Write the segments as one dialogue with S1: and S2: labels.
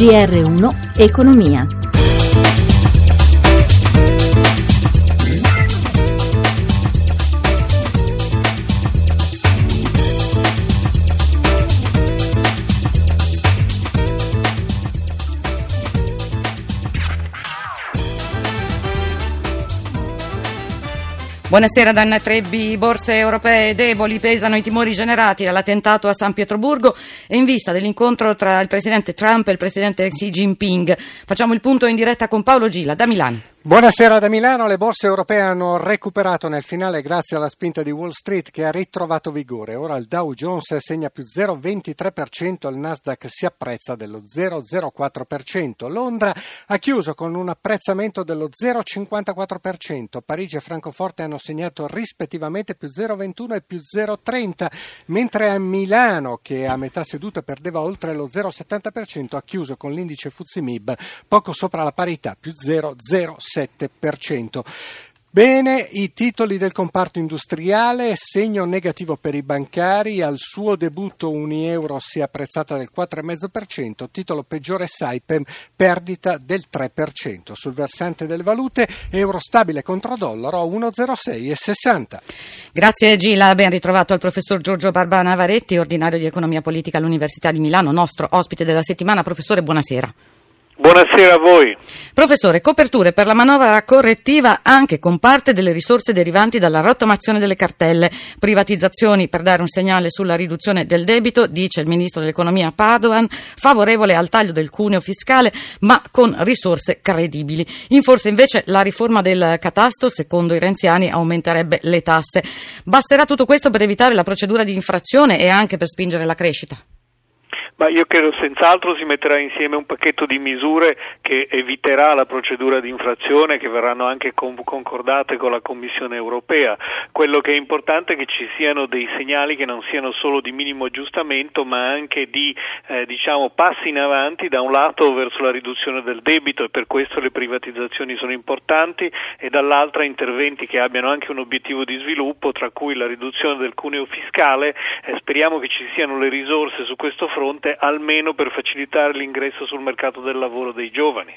S1: GR1 Economia.
S2: Buonasera Danna Trebbi, borse europee deboli, pesano i timori generati dall'attentato a San Pietroburgo e in vista dell'incontro tra il presidente Trump e il presidente Xi Jinping. Facciamo il punto in diretta con Paolo Gila da Milano.
S3: Buonasera da Milano, le borse europee hanno recuperato nel finale grazie alla spinta di Wall Street che ha ritrovato vigore. Ora il Dow Jones segna più 0,23%, il Nasdaq si apprezza dello 0,04%. Londra ha chiuso con un apprezzamento dello 0,54%, Parigi e Francoforte hanno segnato rispettivamente più 0,21 e più 0,30, mentre a Milano, che a metà seduta perdeva oltre lo 0,70%, ha chiuso con l'indice Fuzimib poco sopra la parità, più 0,06%. 7%. Bene, i titoli del comparto industriale, segno negativo per i bancari, al suo debutto Unieuro si è apprezzata del 4,5%, titolo peggiore Saipem, perdita del 3%. Sul versante delle valute, euro stabile contro dollaro a 1,06,60.
S2: Grazie Gila, ben ritrovato al professor Giorgio Barbana Varetti, ordinario di economia politica all'Università di Milano, nostro ospite della settimana. Professore, buonasera.
S4: Buonasera a voi.
S2: Professore, coperture per la manovra correttiva anche con parte delle risorse derivanti dalla rottamazione delle cartelle, privatizzazioni per dare un segnale sulla riduzione del debito, dice il ministro dell'economia Padoan, favorevole al taglio del cuneo fiscale ma con risorse credibili. In forse invece la riforma del catasto, secondo i renziani, aumenterebbe le tasse. Basterà tutto questo per evitare la procedura di infrazione e anche per spingere la crescita?
S4: Ma io credo senz'altro si metterà insieme un pacchetto di misure che eviterà la procedura di infrazione che verranno anche concordate con la Commissione europea. Quello che è importante è che ci siano dei segnali che non siano solo di minimo aggiustamento ma anche di eh, diciamo, passi in avanti da un lato verso la riduzione del debito e per questo le privatizzazioni sono importanti e dall'altra interventi che abbiano anche un obiettivo di sviluppo tra cui la riduzione del cuneo fiscale. Eh, speriamo che ci siano le risorse su questo fronte sicuramente almeno per facilitare l'ingresso sul mercato del lavoro dei giovani.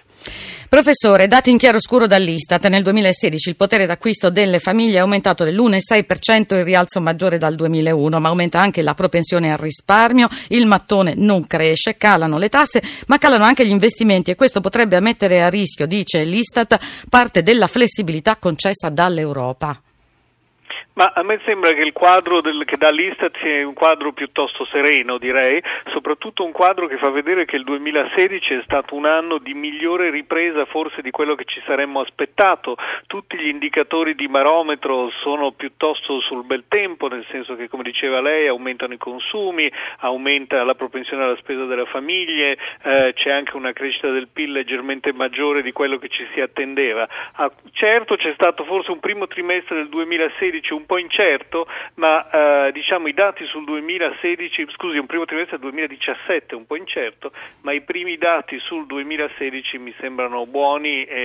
S2: Professore, dati in chiaroscuro dall'Istat, nel 2016 il potere d'acquisto delle famiglie è aumentato dell'1,6%, il rialzo maggiore dal 2001, ma aumenta anche la propensione al risparmio, il mattone non cresce, calano le tasse, ma calano anche gli investimenti e questo potrebbe mettere a rischio, dice l'Istat, parte della flessibilità concessa dall'Europa.
S4: Ma a me sembra che il quadro del, che dà l'Istat sia un quadro piuttosto sereno, direi, soprattutto un quadro che fa vedere che il 2016 è stato un anno di migliore ripresa forse di quello che ci saremmo aspettato. Tutti gli indicatori di barometro sono piuttosto sul bel tempo, nel senso che, come diceva lei, aumentano i consumi, aumenta la propensione alla spesa delle famiglie, eh, c'è anche una crescita del PIL leggermente maggiore di quello che ci si attendeva. Ah, certo c'è stato forse un primo trimestre del 2016 un po' incerto, ma eh, diciamo i dati sul 2016, scusi, un primo trimestre del 2017 un po' incerto, ma i primi dati sul 2016 mi sembrano buoni e,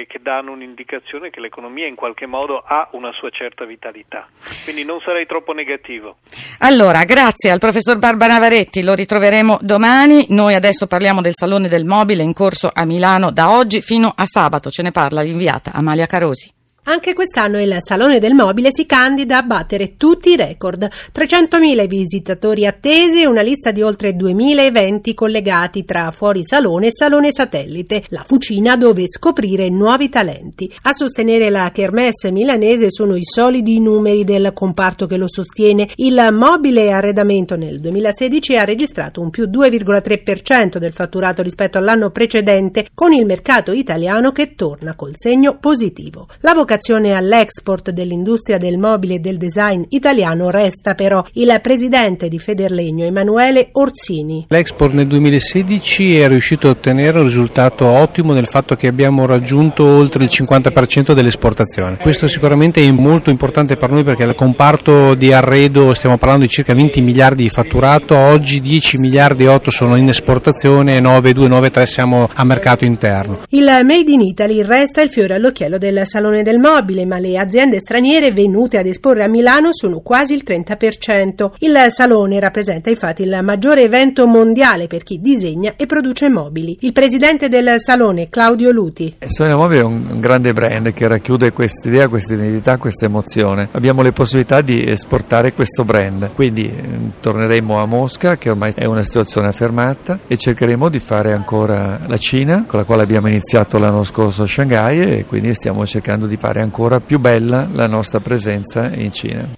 S4: e che danno un'indicazione che l'economia in qualche modo ha una sua certa vitalità. Quindi non sarei troppo negativo.
S2: Allora, grazie al professor Barbara Varetti, lo ritroveremo domani. Noi adesso parliamo del Salone del Mobile in corso a Milano da oggi fino a sabato. Ce ne parla l'inviata Amalia Carosi.
S5: Anche quest'anno il Salone del Mobile si candida a battere tutti i record. 300.000 visitatori attesi e una lista di oltre 2.000 eventi collegati tra fuori salone e salone satellite, la fucina dove scoprire nuovi talenti. A sostenere la kermesse milanese sono i solidi numeri del comparto che lo sostiene. Il mobile arredamento nel 2016 ha registrato un più 2,3% del fatturato rispetto all'anno precedente, con il mercato italiano che torna col segno positivo. La vocazione all'export dell'industria del mobile e del design italiano resta però il presidente di Federlegno Emanuele Orsini.
S6: L'export nel 2016 è riuscito a ottenere un risultato ottimo nel fatto che abbiamo raggiunto oltre il 50% dell'esportazione. Questo sicuramente è molto importante per noi perché il comparto di arredo stiamo parlando di circa 20 miliardi di fatturato, oggi 10 miliardi e 8 sono in esportazione e 9, 2, 9, 3 siamo a mercato interno.
S5: Il Made in Italy resta il fiore all'occhiello del Salone del mobile, ma le aziende straniere venute ad esporre a Milano sono quasi il 30%. Il salone rappresenta infatti il maggiore evento mondiale per chi disegna e produce mobili. Il presidente del salone, Claudio Luti.
S7: Sonia Mobile è un grande brand che racchiude questa idea, questa identità, questa emozione. Abbiamo le possibilità di esportare questo brand, quindi eh, torneremo a Mosca, che ormai è una situazione affermata, e cercheremo di fare ancora la Cina, con la quale abbiamo iniziato l'anno scorso a Shanghai e quindi stiamo cercando di fare ancora più bella la nostra presenza in Cina.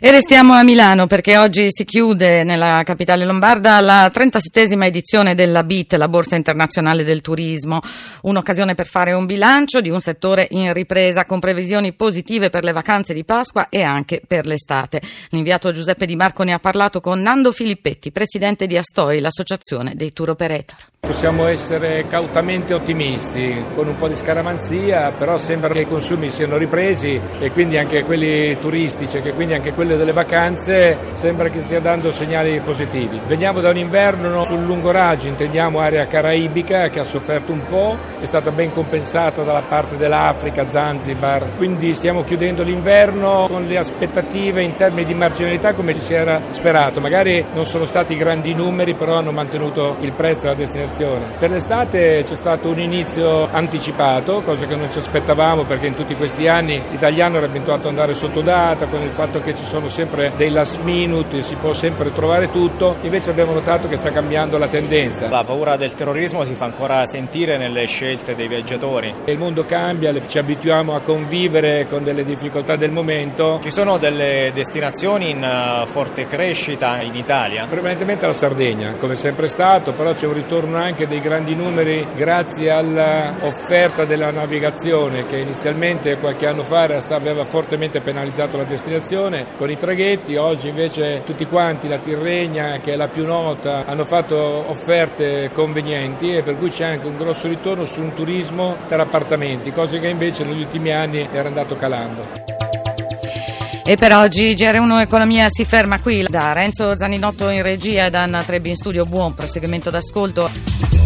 S2: E restiamo a Milano perché oggi si chiude nella capitale lombarda la 37esima edizione della BIT, la Borsa Internazionale del Turismo, un'occasione per fare un bilancio di un settore in ripresa con previsioni positive per le vacanze di Pasqua e anche per l'estate. L'inviato Giuseppe Di Marco ne ha parlato con Nando Filippetti, presidente di Astoi, l'associazione dei tour operator.
S8: Possiamo essere cautamente ottimisti, con un po' di scaramanzia, però sembra che i consumi siano ripresi e quindi anche quelli turistici, e quindi anche quelli delle vacanze, sembra che stia dando segnali positivi. Veniamo da un inverno sul lungo raggio, intendiamo area caraibica che ha sofferto un po', è stata ben compensata dalla parte dell'Africa, Zanzibar, quindi stiamo chiudendo l'inverno con le aspettative in termini di marginalità come ci si era sperato. Magari non sono stati grandi numeri, però hanno mantenuto il prezzo della destinazione situazione. Per l'estate c'è stato un inizio anticipato, cosa che non ci aspettavamo perché in tutti questi anni l'italiano era abituato ad andare sotto data, con il fatto che ci sono sempre dei last minute, si può sempre trovare tutto, invece abbiamo notato che sta cambiando la tendenza.
S9: La paura del terrorismo si fa ancora sentire nelle scelte dei viaggiatori.
S8: Il mondo cambia, ci abituiamo a convivere con delle difficoltà del momento.
S9: Ci sono delle destinazioni in eh, forte crescita in Italia?
S8: Prevalentemente la Sardegna, come sempre stato, però c'è un ritorno anche dei grandi numeri grazie all'offerta della navigazione che inizialmente qualche anno fa aveva fortemente penalizzato la destinazione con i traghetti, oggi invece tutti quanti, la Tirregna che è la più nota, hanno fatto offerte convenienti e per cui c'è anche un grosso ritorno su un turismo per appartamenti, cosa che invece negli ultimi anni era andato calando.
S2: E per oggi GR1 Economia si ferma qui. Da Renzo Zaninotto in regia e da Anna Trebbi in studio, buon proseguimento d'ascolto.